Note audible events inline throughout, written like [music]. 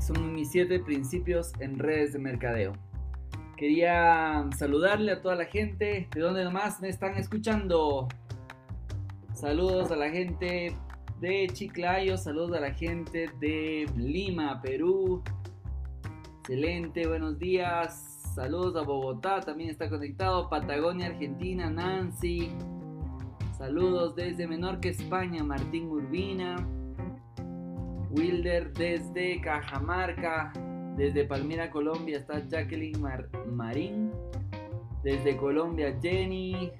Son mis siete principios en redes de mercadeo. Quería saludarle a toda la gente. ¿De dónde nomás me están escuchando? Saludos a la gente de Chiclayo, saludos a la gente de Lima, Perú. Excelente, buenos días. Saludos a Bogotá, también está conectado. Patagonia, Argentina, Nancy. Saludos desde Menorca, España, Martín Urbina. Wilder desde Cajamarca. Desde Palmira, Colombia está Jacqueline Marín. Desde Colombia, Jenny.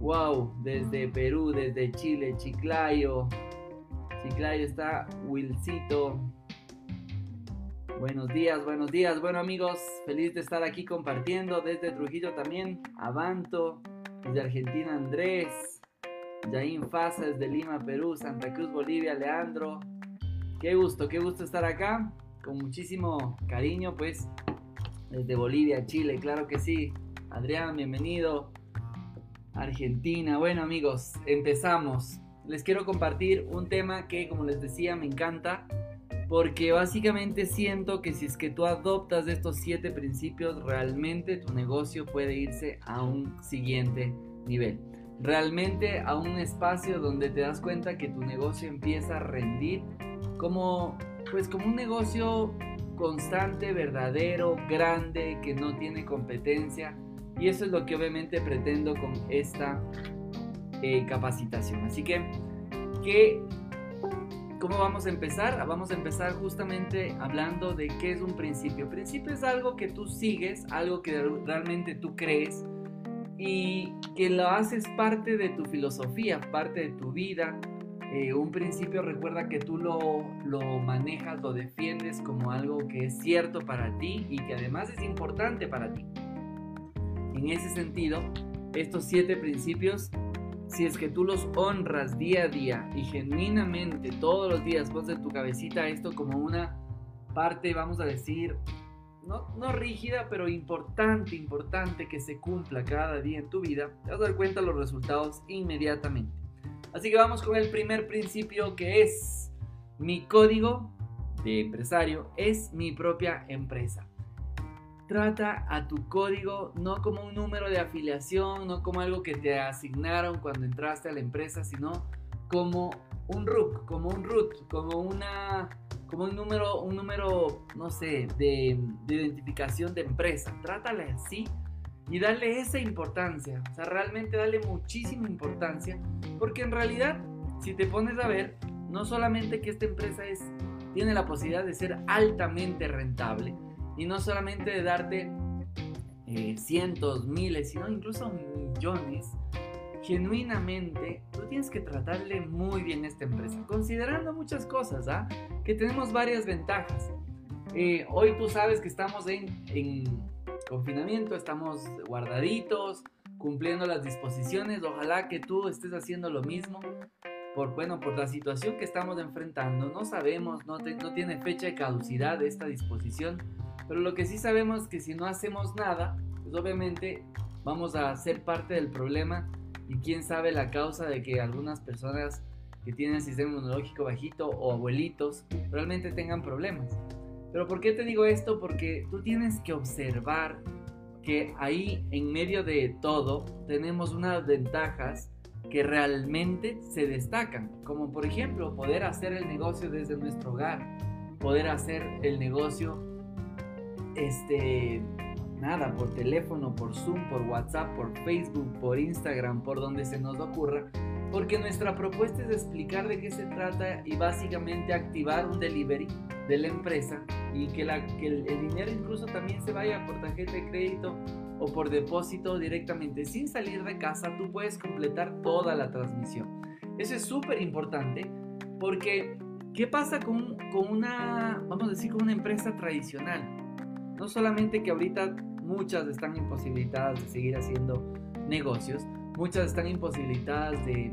Wow, desde Perú, desde Chile, Chiclayo. Chiclayo está Wilcito. Buenos días, buenos días. Bueno amigos, feliz de estar aquí compartiendo desde Trujillo también. Avanto, desde Argentina Andrés. Jaín Faza desde Lima, Perú. Santa Cruz, Bolivia, Leandro. Qué gusto, qué gusto estar acá. Con muchísimo cariño, pues. Desde Bolivia, Chile, claro que sí. Adrián, bienvenido. Argentina. Bueno amigos, empezamos. Les quiero compartir un tema que como les decía me encanta porque básicamente siento que si es que tú adoptas estos siete principios realmente tu negocio puede irse a un siguiente nivel. Realmente a un espacio donde te das cuenta que tu negocio empieza a rendir como pues como un negocio constante, verdadero, grande, que no tiene competencia y eso es lo que obviamente pretendo con esta eh, capacitación. Así que, ¿qué, ¿cómo vamos a empezar? Vamos a empezar justamente hablando de qué es un principio. Principio es algo que tú sigues, algo que realmente tú crees y que lo haces parte de tu filosofía, parte de tu vida. Eh, un principio recuerda que tú lo, lo manejas, lo defiendes como algo que es cierto para ti y que además es importante para ti. En ese sentido, estos siete principios, si es que tú los honras día a día y genuinamente todos los días pones en tu cabecita esto como una parte, vamos a decir, no, no rígida, pero importante, importante que se cumpla cada día en tu vida, te vas a dar cuenta de los resultados inmediatamente. Así que vamos con el primer principio que es mi código de empresario es mi propia empresa. Trata a tu código no como un número de afiliación, no como algo que te asignaron cuando entraste a la empresa, sino como un RUC, como un root, como una como un número, un número, no sé, de, de identificación de empresa. Trátale así y dale esa importancia. O sea, realmente dale muchísima importancia. Porque en realidad, si te pones a ver, no solamente que esta empresa es, tiene la posibilidad de ser altamente rentable, y no solamente de darte eh, cientos, miles, sino incluso millones, genuinamente tú tienes que tratarle muy bien a esta empresa, considerando muchas cosas, ¿ah? Que tenemos varias ventajas. Eh, hoy tú sabes que estamos en, en confinamiento, estamos guardaditos, cumpliendo las disposiciones. Ojalá que tú estés haciendo lo mismo. Por, bueno, por la situación que estamos enfrentando, no sabemos, no, no tiene fecha de caducidad esta disposición, pero lo que sí sabemos es que si no hacemos nada, pues obviamente vamos a ser parte del problema y quién sabe la causa de que algunas personas que tienen el sistema inmunológico bajito o abuelitos realmente tengan problemas. Pero ¿por qué te digo esto? Porque tú tienes que observar que ahí en medio de todo tenemos unas ventajas que realmente se destacan, como por ejemplo poder hacer el negocio desde nuestro hogar, poder hacer el negocio este, nada, por teléfono, por Zoom, por WhatsApp, por Facebook, por Instagram, por donde se nos ocurra, porque nuestra propuesta es explicar de qué se trata y básicamente activar un delivery de la empresa y que, la, que el, el, dinero incluso también se vaya por tarjeta de crédito o por depósito directamente sin salir de casa, tú puedes completar toda la transmisión. Eso es súper importante porque ¿qué pasa con, con una, vamos a decir, con una empresa tradicional? No solamente que ahorita muchas están imposibilitadas de seguir haciendo negocios, muchas están imposibilitadas de,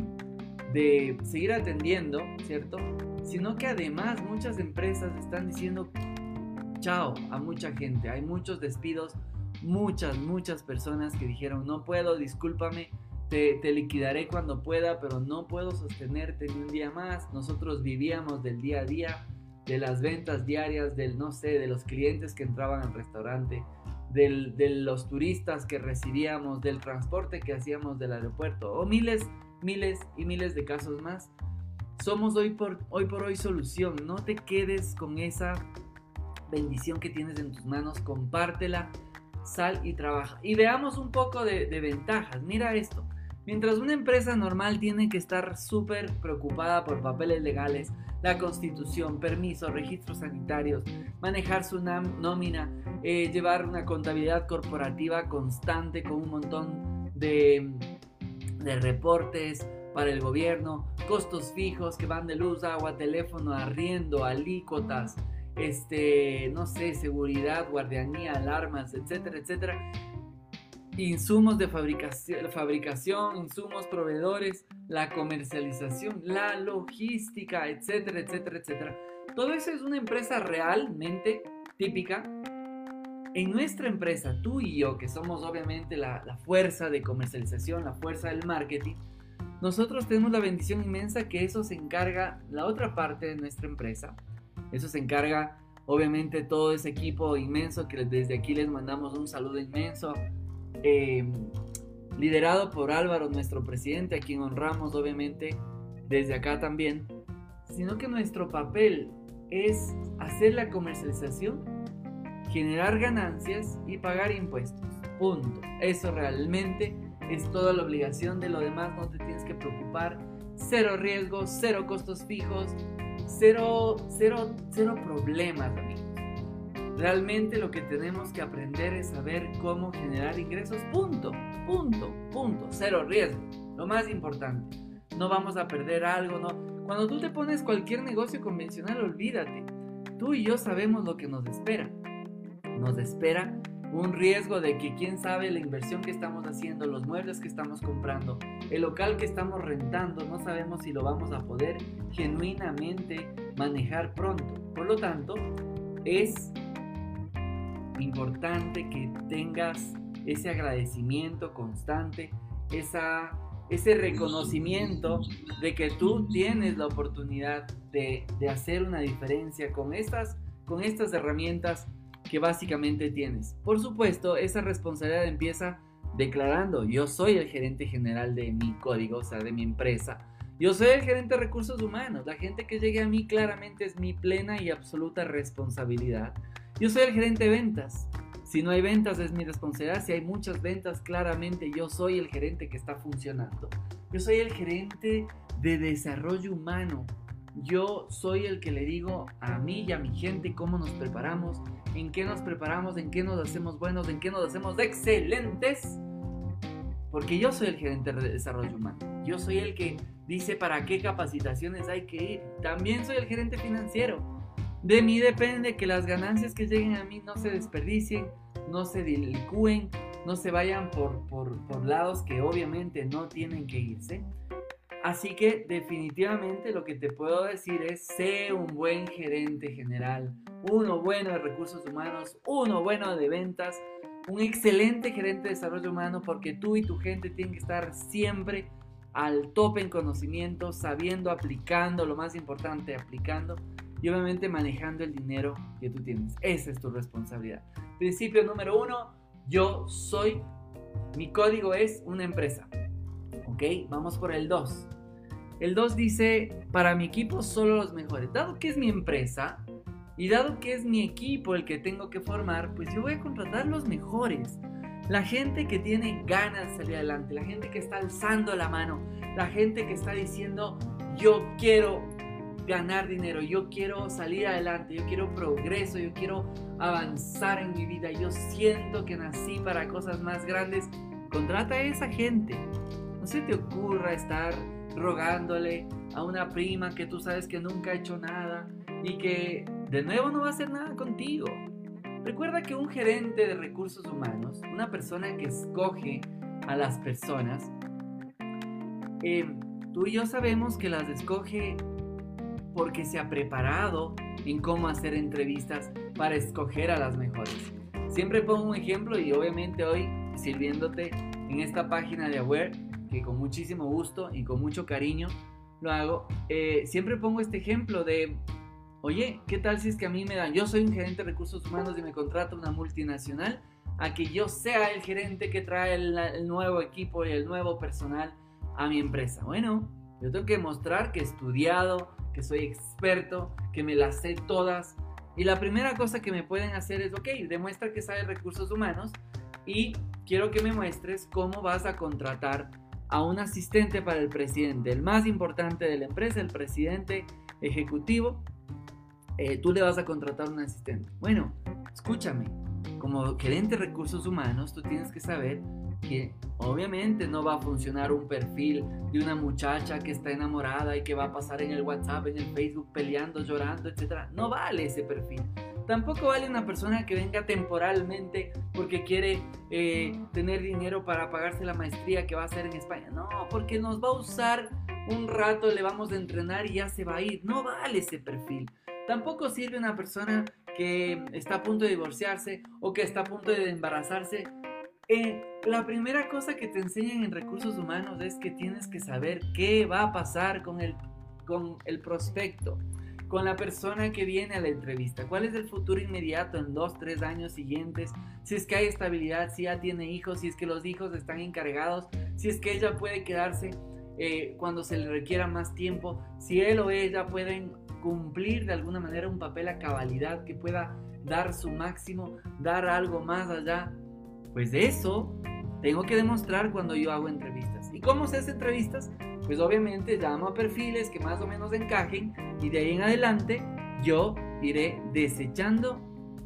de seguir atendiendo, ¿cierto? Sino que además muchas empresas están diciendo chao a mucha gente. Hay muchos despidos, muchas, muchas personas que dijeron no puedo, discúlpame, te, te, liquidaré cuando pueda, pero no puedo sostenerte ni un día más. Nosotros vivíamos del día a día, de las ventas diarias, del, no sé, de los clientes que entraban al restaurante, de los turistas que recibíamos, del transporte que hacíamos del aeropuerto, o miles, miles y miles de casos más. Somos hoy por hoy, por hoy solución. No te quedes con esa bendición que tienes en tus manos, compártela, sal y trabaja. Y veamos un poco de, de ventajas. Mira esto. Mientras una empresa normal tiene que estar súper preocupada por papeles legales, la constitución, permisos, registros sanitarios, manejar su nómina, eh, llevar una contabilidad corporativa constante con un montón de, reportes para el gobierno, costos fijos que van de luz, agua, teléfono, arriendo, alícuotas, este, no sé, seguridad, guardianía, alarmas, etcétera, etcétera insumos de fabricación, fabricación, insumos, proveedores, la comercialización, la logística, etcétera, etcétera, etcétera. Todo eso es una empresa realmente típica. En nuestra empresa, tú y yo, que somos obviamente la, la fuerza de comercialización, la fuerza del marketing, nosotros tenemos la bendición inmensa que eso se encarga la otra parte de nuestra empresa. Eso se encarga obviamente todo ese equipo inmenso que desde aquí les mandamos un saludo inmenso Em, liderado por Álvaro, nuestro presidente, a quien honramos obviamente desde acá también, sino que nuestro papel es hacer la comercialización, generar ganancias y pagar impuestos. Punto. Eso realmente es toda la obligación, de lo demás no te tienes que preocupar. Cero riesgos, cero costos fijos, cero, cero, cero problemas. Realmente lo que tenemos que aprender es saber cómo generar ingresos. Punto, punto, punto. Cero riesgo. Lo más importante. No vamos a perder algo, no. Cuando tú te pones cualquier negocio convencional, olvídate. Tú y yo sabemos lo que nos espera. Nos espera un riesgo de que quién sabe la inversión que estamos haciendo, los muebles que estamos comprando, el local que estamos rentando, no sabemos si lo vamos a poder genuinamente manejar pronto. Por lo tanto, es importante que tengas ese agradecimiento constante, esa, ese reconocimiento de que tú tienes la oportunidad de, de hacer una diferencia con estas, con estas herramientas que básicamente tienes. Por supuesto, esa responsabilidad empieza declarando, yo soy el gerente general de mi código, o sea, de mi empresa. Yo soy el gerente de recursos humanos. La gente que llegue a mí claramente es mi plena y absoluta responsabilidad. Yo soy el gerente de ventas. Si no hay ventas es mi responsabilidad. Si hay muchas ventas, claramente yo soy el gerente que está funcionando. Yo soy el gerente de desarrollo humano. Yo soy el que le digo a mí y a mi gente cómo nos preparamos, en qué nos preparamos, en qué nos hacemos buenos, en qué nos hacemos excelentes. Porque yo soy el gerente de desarrollo humano. Yo soy el que dice para qué capacitaciones hay que ir. También soy el gerente financiero. De mí depende que las ganancias que lleguen a mí no se desperdicien, no se dilicúen, no se vayan por, por, lados que obviamente no tienen que irse. Así que definitivamente lo que te puedo decir es, sé un buen gerente general, uno bueno de recursos humanos, uno bueno de ventas, un excelente gerente de desarrollo humano porque tú y tu gente tienen que estar siempre al tope en conocimiento, sabiendo, aplicando, lo más importante, aplicando y obviamente manejando el dinero que tú tienes. Esa es tu responsabilidad. Principio número uno, yo soy, mi código es una empresa. ¿Ok? Vamos por el 2. El 2 dice, para mi equipo solo los mejores. Dado que es mi empresa y dado que es mi equipo el que tengo que formar, pues yo voy a contratar los mejores. La gente que tiene ganas de salir adelante, la gente que está alzando la mano, la gente que está diciendo, yo quiero ganar dinero, yo quiero salir adelante, yo quiero progreso, yo quiero avanzar en mi vida, yo siento que nací para cosas más grandes, contrata a esa gente. No se te ocurra estar rogándole a una prima que tú sabes que nunca ha hecho nada y que de nuevo no va a hacer nada contigo. Recuerda que un gerente de recursos humanos, una persona que escoge a las personas, eh, tú y yo sabemos que las escoge porque se ha preparado en cómo hacer entrevistas para escoger a las mejores. Siempre pongo un ejemplo y obviamente hoy sirviéndote en esta página de Aware, que con muchísimo gusto y con mucho cariño lo hago, eh, siempre pongo este ejemplo de Oye, ¿qué tal si es que a mí me dan, yo soy un gerente de recursos humanos y me contrata una multinacional, a que yo sea el gerente que trae el, nuevo equipo y el nuevo personal a mi empresa? Bueno, yo tengo que mostrar que he estudiado, que soy experto, que me las sé todas. Y la primera cosa que me pueden hacer es, ok, demuestra que sabes recursos humanos y quiero que me muestres cómo vas a contratar a un asistente para el presidente, el más importante de la empresa, el presidente ejecutivo. Eh, tú le vas a contratar un asistente. Bueno, escúchame, como gerente de recursos humanos, tú tienes que saber que obviamente no va a funcionar un perfil de una muchacha que está enamorada y que va a pasar en el WhatsApp, en el Facebook peleando, llorando, etc. No vale ese perfil. Tampoco vale una persona que venga temporalmente porque quiere eh, tener dinero para pagarse la maestría que va a hacer en España. No, porque nos va a usar un rato, le vamos a entrenar y ya se va a ir. No vale ese perfil. Tampoco sirve una persona que está a punto de divorciarse o que está a punto de embarazarse la primera cosa que te enseñan en recursos humanos es que tienes que saber qué va a pasar con el, con el prospecto, con la persona que viene a la entrevista. ¿Cuál es el futuro inmediato en dos, tres años siguientes? Si es que hay estabilidad, si ya tiene hijos, si es que los hijos están encargados, si es que ella puede quedarse eh, cuando se le requiera más tiempo, si él o ella pueden cumplir de alguna manera un papel a cabalidad que pueda dar su máximo, dar algo más allá pues de eso tengo que demostrar cuando yo hago entrevistas. ¿Y cómo se hace entrevistas? Pues obviamente llamo a perfiles que más o menos encajen y de ahí en adelante yo iré desechando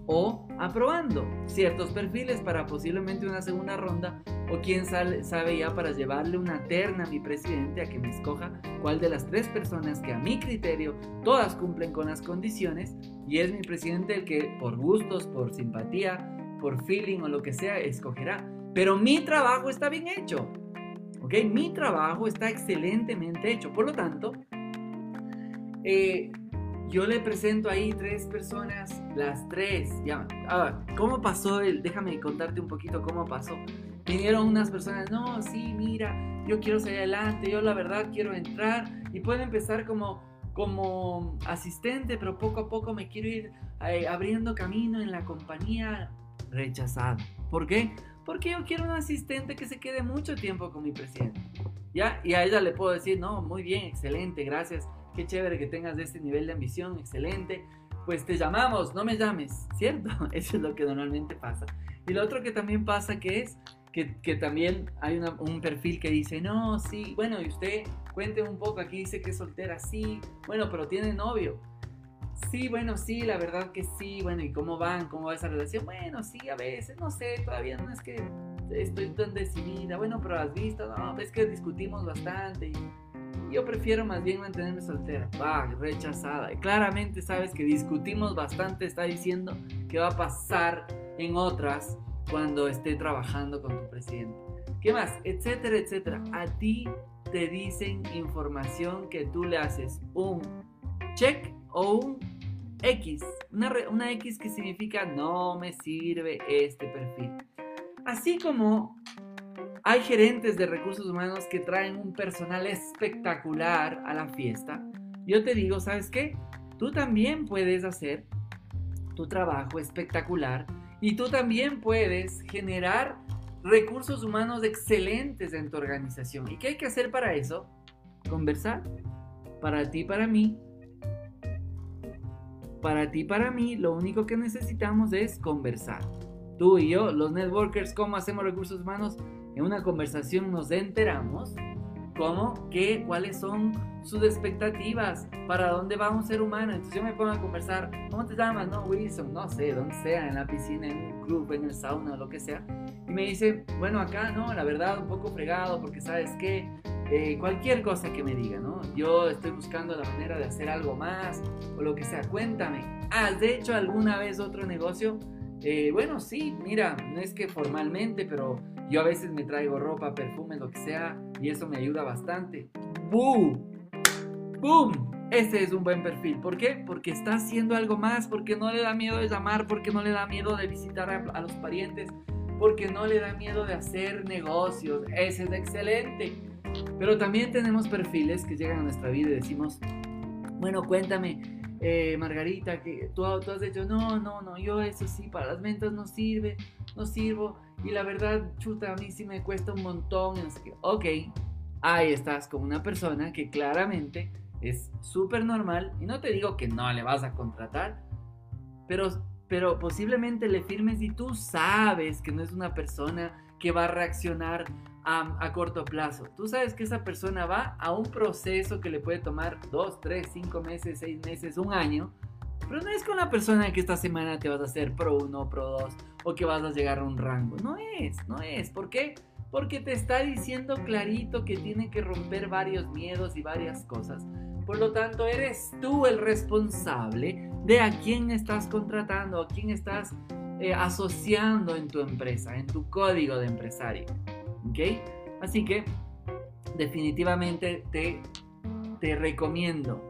o aprobando ciertos perfiles para posiblemente una segunda ronda o quién sabe ya para llevarle una terna a mi presidente a que me escoja cuál de las tres personas que a mi criterio todas cumplen con las condiciones y es mi presidente el que por gustos, por simpatía, por feeling o lo que sea, escogerá. Pero mi trabajo está bien hecho. ¿Ok? Mi trabajo está excelentemente hecho. Por lo tanto, eh, yo le presento ahí tres personas, las tres. Ya, ah, ¿Cómo pasó? El, déjame contarte un poquito cómo pasó. Vinieron unas personas, no, sí, mira, yo quiero salir adelante, yo la verdad quiero entrar. Y puede empezar como, como asistente, pero poco a poco me quiero ir eh, abriendo camino en la compañía rechazado. ¿Por qué? Porque yo quiero un asistente que se quede mucho tiempo con mi presidente. ¿Ya? Y a ella le puedo decir, no, muy bien, excelente, gracias. Qué chévere que tengas este nivel de ambición, excelente. Pues te llamamos, no me llames, ¿cierto? [laughs] Eso es lo que normalmente pasa. Y lo otro que también pasa que es que, que también hay un perfil que dice, no, sí, bueno, y usted cuente un poco, aquí dice que es soltera, sí, bueno, pero tiene novio. Sí, bueno, sí, la verdad que sí. Bueno, ¿y cómo van? ¿Cómo va esa relación? Bueno, sí, a veces, no sé, todavía no es que estoy tan decidida. Bueno, pero has visto, no, es que discutimos bastante y yo prefiero más bien mantenerme soltera. Va, rechazada. Y claramente sabes que discutimos bastante, está diciendo que va a pasar en otras cuando esté trabajando con tu presidente. ¿Qué más? Etcétera, etcétera. A ti te dicen información que tú le haces un check o un X, una, X que significa no me sirve este perfil. Así como hay gerentes de recursos humanos que traen un personal espectacular a la fiesta, yo te digo, ¿sabes qué? Tú también puedes hacer tu trabajo espectacular y tú también puedes generar recursos humanos excelentes en tu organización. ¿Y qué hay que hacer para eso? Conversar. Para ti, para mí, para ti, para mí, lo único que necesitamos es conversar. Tú y yo, los networkers, ¿cómo hacemos recursos humanos? En una conversación nos enteramos cómo, qué, cuáles son sus expectativas, para dónde va un ser humano. Entonces yo me pongo a conversar, ¿cómo te llamas? No, Wilson, no sé, donde sea, en la piscina, en un club, en el sauna, lo que sea. Y me dice, bueno, acá no, la verdad, un poco fregado, porque sabes qué, eh, cualquier cosa que me diga, ¿no? Yo estoy buscando la manera de hacer algo más o lo que sea. Cuéntame, ¿has hecho alguna vez otro negocio? Eh, bueno, sí, mira, no es que formalmente, pero yo a veces me traigo ropa, perfume, lo que sea, y eso me ayuda bastante. ¡Boom! ¡Boom! Ese es un buen perfil. ¿Por qué? Porque está haciendo algo más, porque no le da miedo de llamar, porque no le da miedo de visitar a, a los parientes, porque no le da miedo de hacer negocios. Ese es excelente. Pero también tenemos perfiles que llegan a nuestra vida y decimos, bueno, cuéntame, eh, Margarita, que tú, tú, has dicho, no, no, no, yo eso sí, para las ventas no sirve, no sirvo. Y la verdad, chuta, a mí sí me cuesta un montón. Ok, ahí estás con una persona que claramente es súper normal. Y no te digo que no le vas a contratar, pero, pero posiblemente le firmes y tú sabes que no es una persona que va a reaccionar a, a, corto plazo. Tú sabes que esa persona va a un proceso que le puede tomar 2, 3, 5 meses, 6 meses, un año. Pero no es con la persona que esta semana te vas a hacer pro 1, pro 2 o que vas a llegar a un rango. No es, no es. ¿Por qué? Porque te está diciendo clarito que tiene que romper varios miedos y varias cosas. Por lo tanto, eres tú el responsable de a quién estás contratando, a quién estás eh, asociando en tu empresa, en tu código de empresario. ¿Ok? Así que definitivamente te, te recomiendo,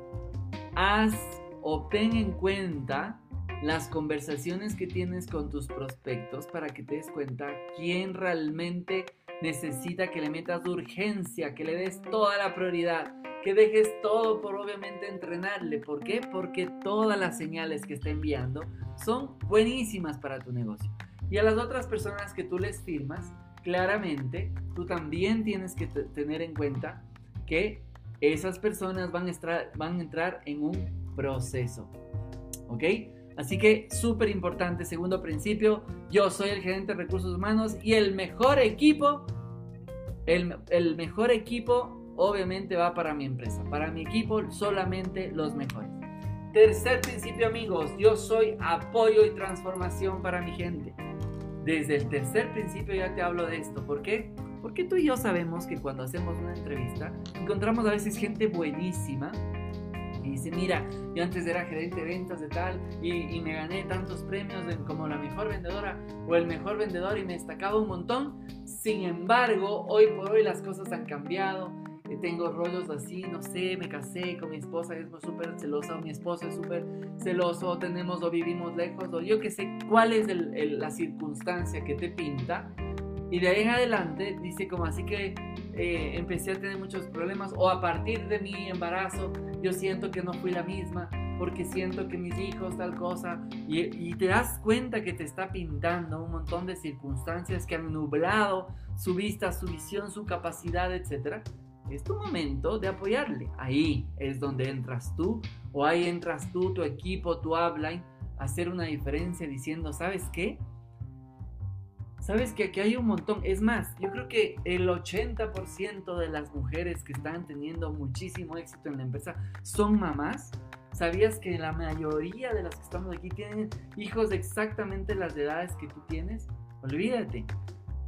haz o ten en cuenta las conversaciones que tienes con tus prospectos para que te des cuenta quién realmente necesita que le metas urgencia, que le des toda la prioridad, que dejes todo por obviamente entrenarle. ¿Por qué? Porque todas las señales que está enviando son buenísimas para tu negocio. Y a las otras personas que tú les firmas, claramente tú también tienes que tener en cuenta que esas personas van a, van a entrar en un proceso. ¿Ok? Así que súper importante, segundo principio, yo soy el gerente de recursos humanos y el mejor equipo, el mejor equipo obviamente va para mi empresa, para mi equipo solamente los mejores. Tercer principio amigos, yo soy apoyo y transformación para mi gente. Desde el tercer principio ya te hablo de esto, ¿por qué? Porque tú y yo sabemos que cuando hacemos una entrevista encontramos a veces gente buenísima y dice, mira, yo antes era gerente de ventas de tal y, me gané tantos premios como la mejor vendedora o el mejor vendedor y me destacaba un montón. Sin embargo, hoy por hoy las cosas han cambiado. Eh, tengo rollos así, no sé, me casé con mi esposa es súper celosa o mi esposo es súper celoso o tenemos o vivimos lejos o yo que sé cuál es la circunstancia que te pinta. Y de ahí en adelante dice como así que eh, empecé a tener muchos problemas o a partir de mi embarazo yo siento que no fui la misma porque siento que mis hijos tal cosa y, te das cuenta que te está pintando un montón de circunstancias que han nublado su vista, su visión, su capacidad, etc. Es tu momento de apoyarle. Ahí es donde entras tú o ahí entras tú, tu equipo, tu upline, hacer una diferencia diciendo, ¿sabes qué? Sabes que aquí hay un montón. Es más, yo creo que el 80% de las mujeres que están teniendo muchísimo éxito en la empresa son mamás. ¿Sabías que la mayoría de las que estamos aquí tienen hijos de exactamente las edades que tú tienes? Olvídate.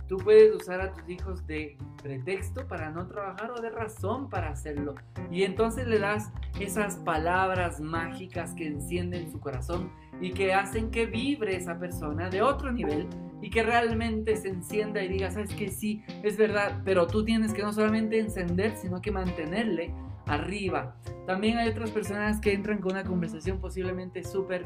Tú puedes usar a tus hijos de pretexto para no trabajar o de razón para hacerlo. Y entonces le das esas palabras mágicas que encienden su corazón y que hacen que vibre esa persona de otro nivel y que realmente se encienda y diga, sabes que sí, es verdad, pero tú tienes que no solamente encender, sino que mantenerle arriba. También hay otras personas que entran con una conversación posiblemente súper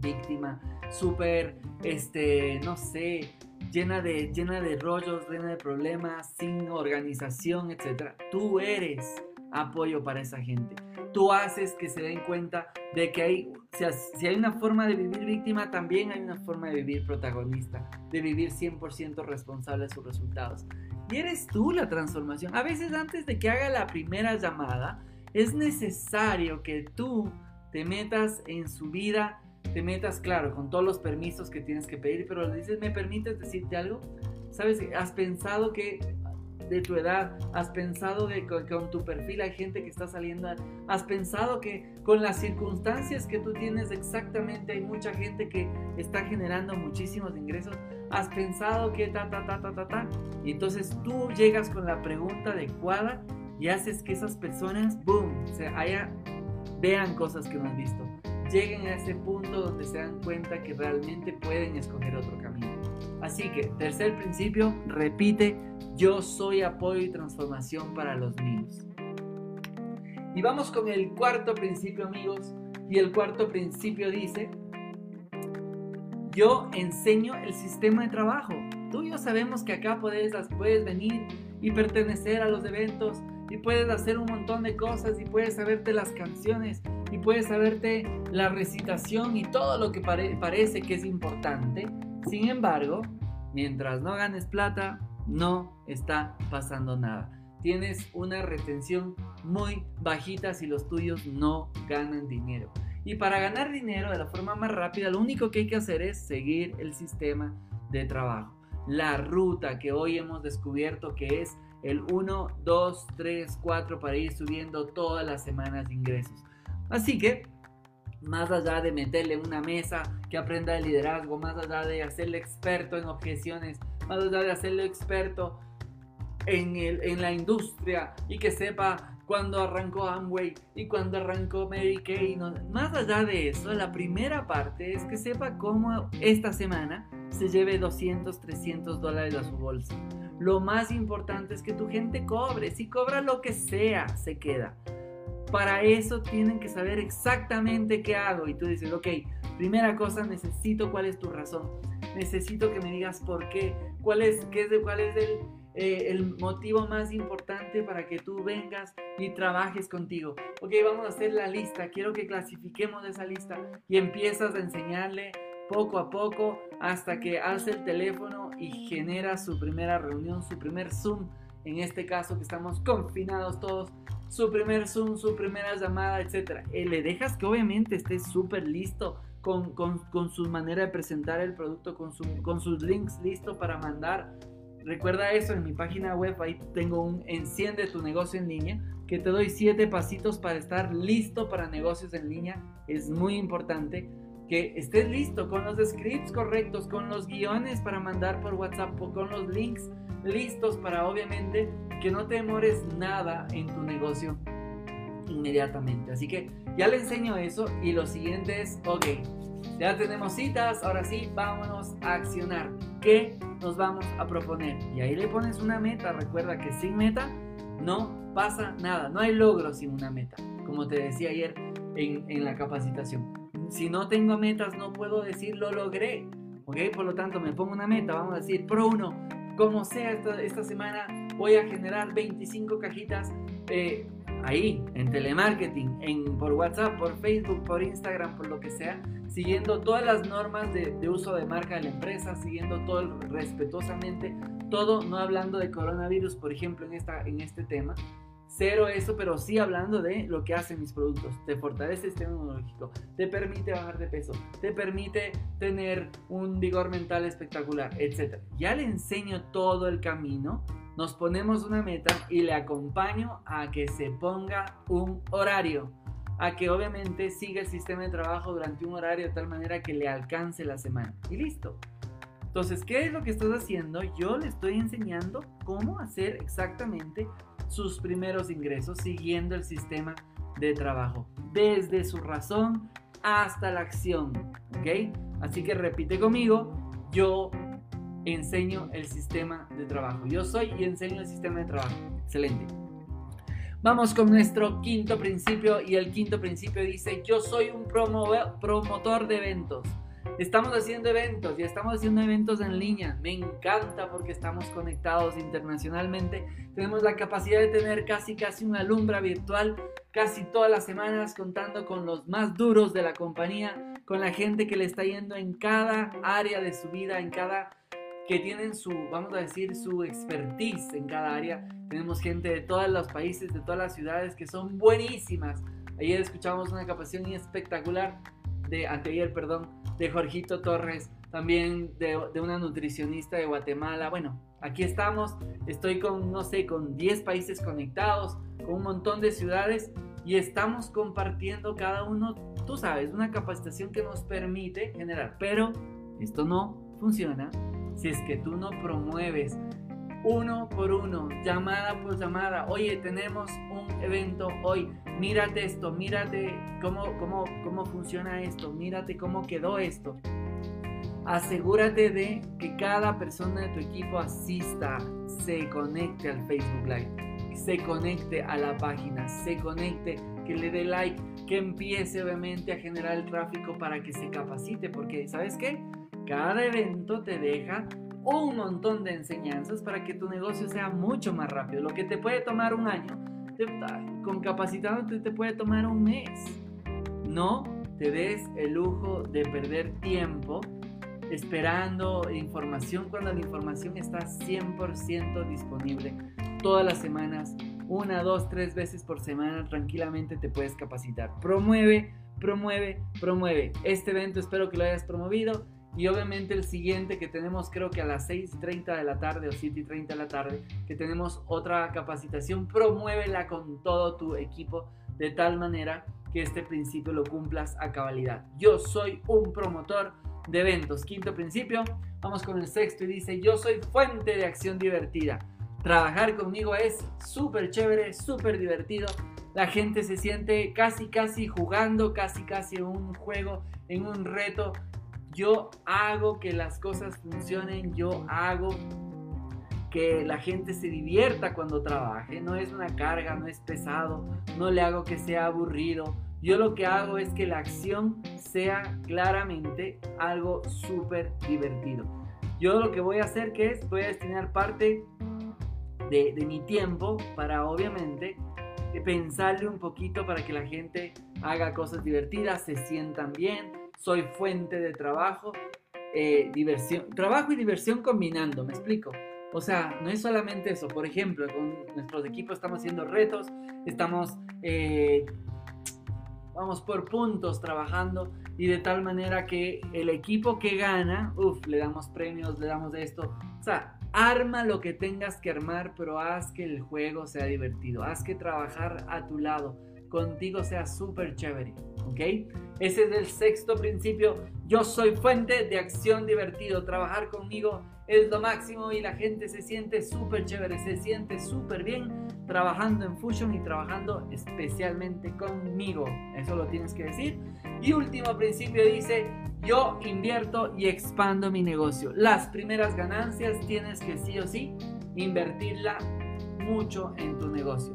víctima, súper, este, no sé, llena de, llena de rollos, llena de problemas, sin organización, etc. Tú eres apoyo para esa gente. Tú haces que se den cuenta de que hay, si hay una forma de vivir víctima, también hay una forma de vivir protagonista, de vivir 100% responsable de sus resultados. Y eres tú la transformación. A veces antes de que haga la primera llamada, es necesario que tú te metas en su vida, te metas, claro, con todos los permisos que tienes que pedir, pero le dices, ¿me permites decirte algo? ¿Sabes? ¿Has pensado que de tu edad, has pensado que con tu perfil hay gente que está saliendo, has pensado que con las circunstancias que tú tienes exactamente hay mucha gente que está generando muchísimos ingresos, has pensado que ta, ta, ta, ta, ta, ta, y entonces tú llegas con la pregunta adecuada y haces que esas personas, boom, se haya, vean cosas que no han visto, lleguen a ese punto donde se dan cuenta que realmente pueden escoger otro camino. Así que, tercer principio, repite, yo soy apoyo y transformación para los míos. Y vamos con el cuarto principio, amigos. Y el cuarto principio dice, yo enseño el sistema de trabajo. Tú y yo sabemos que acá puedes, puedes venir y pertenecer a los eventos y puedes hacer un montón de cosas y puedes saberte las canciones y puedes saberte la recitación y todo lo que parece que es importante. Sin embargo, mientras no ganes plata, no está pasando nada. Tienes una retención muy bajita si los tuyos no ganan dinero. Y para ganar dinero de la forma más rápida, lo único que hay que hacer es seguir el sistema de trabajo. La ruta que hoy hemos descubierto que es el 1, 2, 3, 4 para ir subiendo todas las semanas de ingresos. Así que, más allá de meterle una mesa que aprenda de liderazgo, más allá de hacerle experto en objeciones, más allá de hacerle experto en, el, en la industria y que sepa cuándo arrancó Amway y cuándo arrancó Mary Kay. más allá de eso, la primera parte es que sepa cómo esta semana se lleve 200, 300 dólares a su bolsa. Lo más importante es que tu gente cobre. Si cobra lo que sea, se queda. Para eso tienen que saber exactamente qué hago. Y tú dices, ok, primera cosa, necesito cuál es tu razón. Necesito que me digas por qué. ¿Cuál es, qué es, cuál es el, eh, el motivo más importante para que tú vengas y trabajes contigo. Ok, vamos a hacer la lista. Quiero que clasifiquemos esa lista y empiezas a enseñarle poco a poco hasta que hace el teléfono y genera su primera reunión, su primer Zoom. En este caso que estamos confinados todos, su primer Zoom, su primera llamada, etc. Eh, le dejas que obviamente esté súper listo con, con, con, su manera de presentar el producto, con, su, con sus links listos para mandar. Recuerda eso, en mi página web ahí tengo un enciende tu negocio en línea, que te doy siete pasitos para estar listo para negocios en línea. Es muy importante que estés listo con los scripts correctos, con los guiones para mandar por WhatsApp, con los links listos para obviamente que no te demores nada en tu negocio inmediatamente. Así que ya le enseño eso y lo siguiente es, ok, ya tenemos citas, ahora sí, vámonos a accionar. ¿Qué nos vamos a proponer? Y ahí le pones una meta, recuerda que sin meta no pasa nada, no hay logro sin una meta, como te decía ayer en, en la capacitación. Si no tengo metas, no puedo decir lo logré. ¿Ok? Por lo tanto, me pongo una meta. Vamos a decir, pro 1, como sea esta, esta semana, voy a generar 25 cajitas eh, ahí, en telemarketing, en, por WhatsApp, por Facebook, por Instagram, por lo que sea, siguiendo todas las normas de, de uso de marca de la empresa, siguiendo todo respetuosamente, todo no hablando de coronavirus, por ejemplo, en, esta, en este tema, Cero eso, pero sí hablando de lo que hacen mis productos. Te fortalece el sistema inmunológico, te permite bajar de peso, te permite tener un vigor mental espectacular, etc. Ya le enseño todo el camino, nos ponemos una meta y le acompaño a que se ponga un horario, a que obviamente siga el sistema de trabajo durante un horario de tal manera que le alcance la semana. Y listo. Entonces, ¿qué es lo que estás haciendo? Yo le estoy enseñando cómo hacer exactamente sus primeros ingresos siguiendo el sistema de trabajo, desde su razón hasta la acción. ¿Ok? Así que repite conmigo, yo enseño el sistema de trabajo. Yo soy y enseño el sistema de trabajo. Excelente. Vamos con nuestro quinto principio y el quinto principio dice, yo soy un promotor de eventos. Estamos haciendo eventos y estamos haciendo eventos en línea. Me encanta porque estamos conectados internacionalmente. Tenemos la capacidad de tener casi casi una alumbra virtual casi todas las semanas contando con los más duros de la compañía, con la gente que le está yendo en cada área de su vida, en cada que tienen su, vamos a decir, su expertise en cada área. Tenemos gente de todos los países, de todas las ciudades que son buenísimas. Ayer escuchamos una capacitación espectacular de anteayer, perdón, de Jorgito Torres, también de, una nutricionista de Guatemala. Bueno, aquí estamos, estoy con, no sé, con 10 países conectados, con un montón de ciudades y estamos compartiendo cada uno, tú sabes, una capacitación que nos permite generar, pero esto no funciona si es que tú no promueves uno por uno, llamada por llamada. Oye, tenemos un evento hoy. Mírate esto, mírate cómo, cómo, cómo funciona esto, mírate cómo quedó esto. Asegúrate de que cada persona de tu equipo asista, se conecte al Facebook Live, se conecte a la página, se conecte, que le dé like, que empiece obviamente a generar el tráfico para que se capacite, porque ¿sabes qué? Cada evento te deja un montón de enseñanzas para que tu negocio sea mucho más rápido. Lo que te puede tomar un año, con capacitándote te puede tomar un mes. No te des el lujo de perder tiempo esperando información cuando la información está 100% disponible todas las semanas, una, dos, tres veces por semana, tranquilamente te puedes capacitar. Promueve, promueve, promueve. Este evento espero que lo hayas promovido. Y obviamente el siguiente que tenemos creo que a las 6.30 de la tarde o 7.30 de la tarde, que tenemos otra capacitación, promuévela con todo tu equipo de tal manera que este principio lo cumplas a cabalidad. Yo soy un promotor de eventos. Quinto principio, vamos con el sexto y dice, yo soy fuente de acción divertida. Trabajar conmigo es súper chévere, súper divertido. La gente se siente casi, casi jugando, casi, casi en un juego, en un reto. Yo hago que las cosas funcionen, yo hago que la gente se divierta cuando trabaje. No es una carga, no es pesado, no le hago que sea aburrido. Yo lo que hago es que la acción sea claramente algo súper divertido. Yo lo que voy a hacer que es, voy a destinar parte de, mi tiempo para obviamente pensarle un poquito para que la gente haga cosas divertidas, se sientan bien, soy fuente de trabajo, eh, diversión, trabajo y diversión combinando, me explico. O sea, no es solamente eso, por ejemplo, con nuestros equipos estamos haciendo retos, estamos, eh, vamos por puntos trabajando y de tal manera que el equipo que gana, uff, le damos premios, le damos esto. O sea, Arma lo que tengas que armar, pero haz que el juego sea divertido. Haz que trabajar a tu lado contigo sea súper chévere. ¿Ok? Ese es el sexto principio. Yo soy fuente de acción divertido. Trabajar conmigo es lo máximo y la gente se siente súper chévere, se siente súper bien trabajando en Fusion y trabajando especialmente conmigo. Eso lo tienes que decir. Y último principio dice, yo invierto y expando mi negocio. Las primeras ganancias tienes que sí o sí invertirla mucho en tu negocio.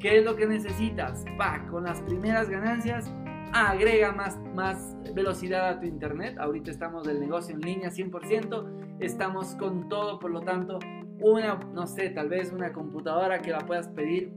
¿Qué es lo que necesitas? Va, con las primeras ganancias, agrega más, más velocidad a tu internet. Ahorita estamos del negocio en línea 100%, estamos con todo, por lo tanto, una, no sé, tal vez una computadora que la puedas pedir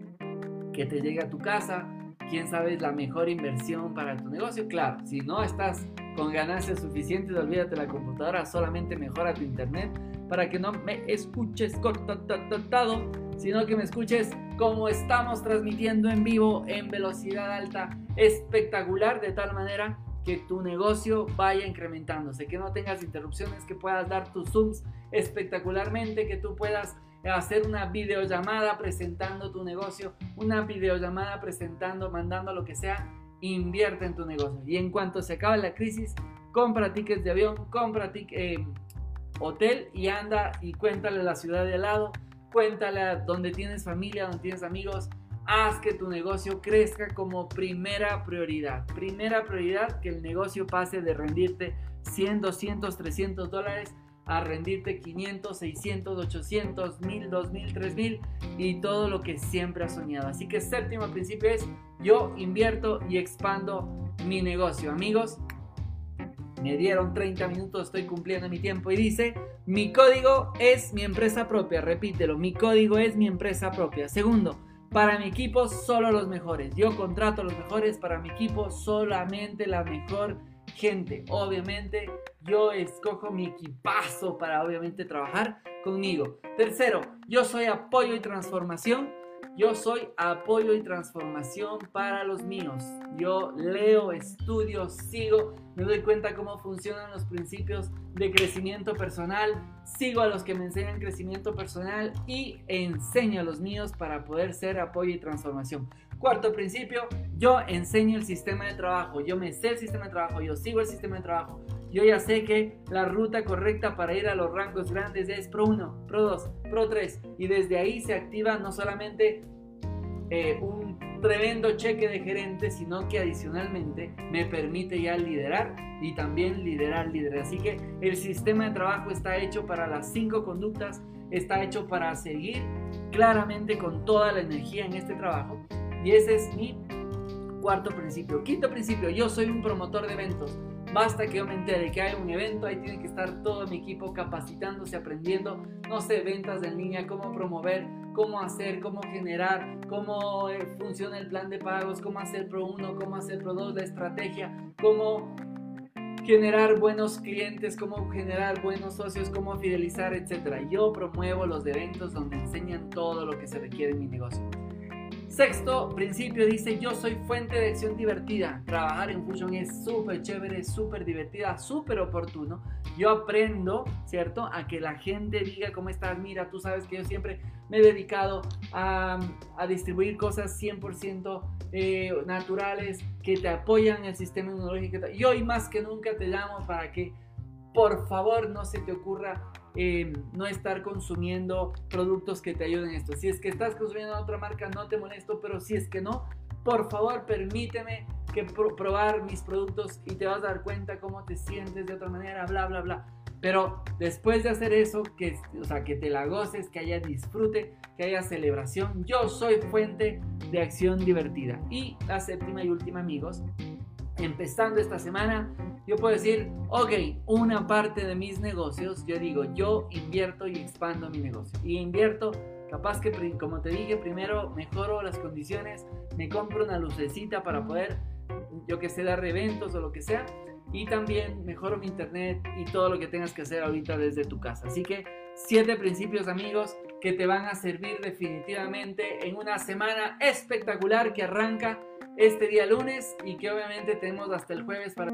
que te llegue a tu casa. Quién sabe la mejor inversión para tu negocio. Claro, si no estás con ganancias suficientes, olvídate la computadora, solamente mejora tu internet para que no me escuches cortado, sino que me escuches como estamos transmitiendo en vivo en velocidad alta, espectacular, de tal manera que tu negocio vaya incrementándose, que no tengas interrupciones, que puedas dar tus zooms espectacularmente, que tú puedas hacer una videollamada presentando tu negocio, una videollamada presentando, mandando lo que sea, invierte en tu negocio. Y en cuanto se acabe la crisis, compra tickets de avión, compra eh, hotel y anda y cuéntale la ciudad de al lado, cuéntale donde tienes familia, donde tienes amigos, haz que tu negocio crezca como primera prioridad. Primera prioridad, que el negocio pase de rendirte 100, 200, 300 dólares a rendirte 500, 600, 800, 1000, 2000, 3000 y todo lo que siempre has soñado. Así que séptimo principio es yo invierto y expando mi negocio. Amigos, me dieron 30 minutos, estoy cumpliendo mi tiempo y dice, mi código es mi empresa propia, repítelo, mi código es mi empresa propia. Segundo, para mi equipo solo los mejores. Yo contrato a los mejores, para mi equipo solamente la mejor gente. Obviamente yo escojo mi equipazo para obviamente trabajar conmigo. Tercero, yo soy apoyo y transformación. Yo soy apoyo y transformación para los míos. Yo leo, estudio, sigo, me doy cuenta cómo funcionan los principios de crecimiento personal, sigo a los que me enseñan crecimiento personal y enseño a los míos para poder ser apoyo y transformación. Cuarto principio, yo enseño el sistema de trabajo, yo me sé el sistema de trabajo, yo sigo el sistema de trabajo. Yo ya sé que la ruta correcta para ir a los rangos grandes es Pro 1, Pro 2, Pro 3 y desde ahí se activa no solamente eh, un tremendo cheque de gerente, sino que adicionalmente me permite ya liderar y también liderar líderes. Así que el sistema de trabajo está hecho para las cinco conductas, está hecho para seguir claramente con toda la energía en este trabajo y ese es mi cuarto principio. Quinto principio, yo soy un promotor de eventos. Basta que yo me entere que hay un evento, ahí tiene que estar todo mi equipo capacitándose, aprendiendo, no sé, ventas en línea, cómo promover cómo hacer, cómo generar, cómo eh, funciona el plan de pagos, cómo hacer Pro 1, cómo hacer Pro 2, la estrategia, cómo generar buenos clientes, cómo generar buenos socios, cómo fidelizar, etc. Yo promuevo los eventos donde enseñan todo lo que se requiere en mi negocio. Sexto principio dice, yo soy fuente de acción divertida. Trabajar en Fusion es súper chévere, súper divertida, súper oportuno. Yo aprendo, ¿cierto? A que la gente diga, ¿cómo estás? Mira, tú sabes que yo siempre me he dedicado a, distribuir cosas 100% eh, naturales que te apoyan el sistema inmunológico. Y hoy más que nunca te llamo para que por favor no se te ocurra eh, no estar consumiendo productos que te ayuden en esto. Si es que estás consumiendo otra marca, no te molesto, pero si es que no, por favor permíteme que probar mis productos y te vas a dar cuenta cómo te sientes de otra manera, bla, bla, bla. Pero después de hacer eso, que, o sea, que te la goces, que haya disfrute, que haya celebración, yo soy fuente de acción divertida. Y la séptima y última, amigos, empezando esta semana, yo puedo decir, ok, una parte de mis negocios, yo digo, yo invierto y expando mi negocio. Y invierto, capaz que, como te dije, primero mejoro las condiciones, me compro una lucecita para poder, yo que sé, dar eventos o lo que sea. Y también mejoro mi internet y todo lo que tengas que hacer ahorita desde tu casa. Así que siete principios amigos que te van a servir definitivamente en una semana espectacular que arranca este día lunes y que obviamente tenemos hasta el jueves para...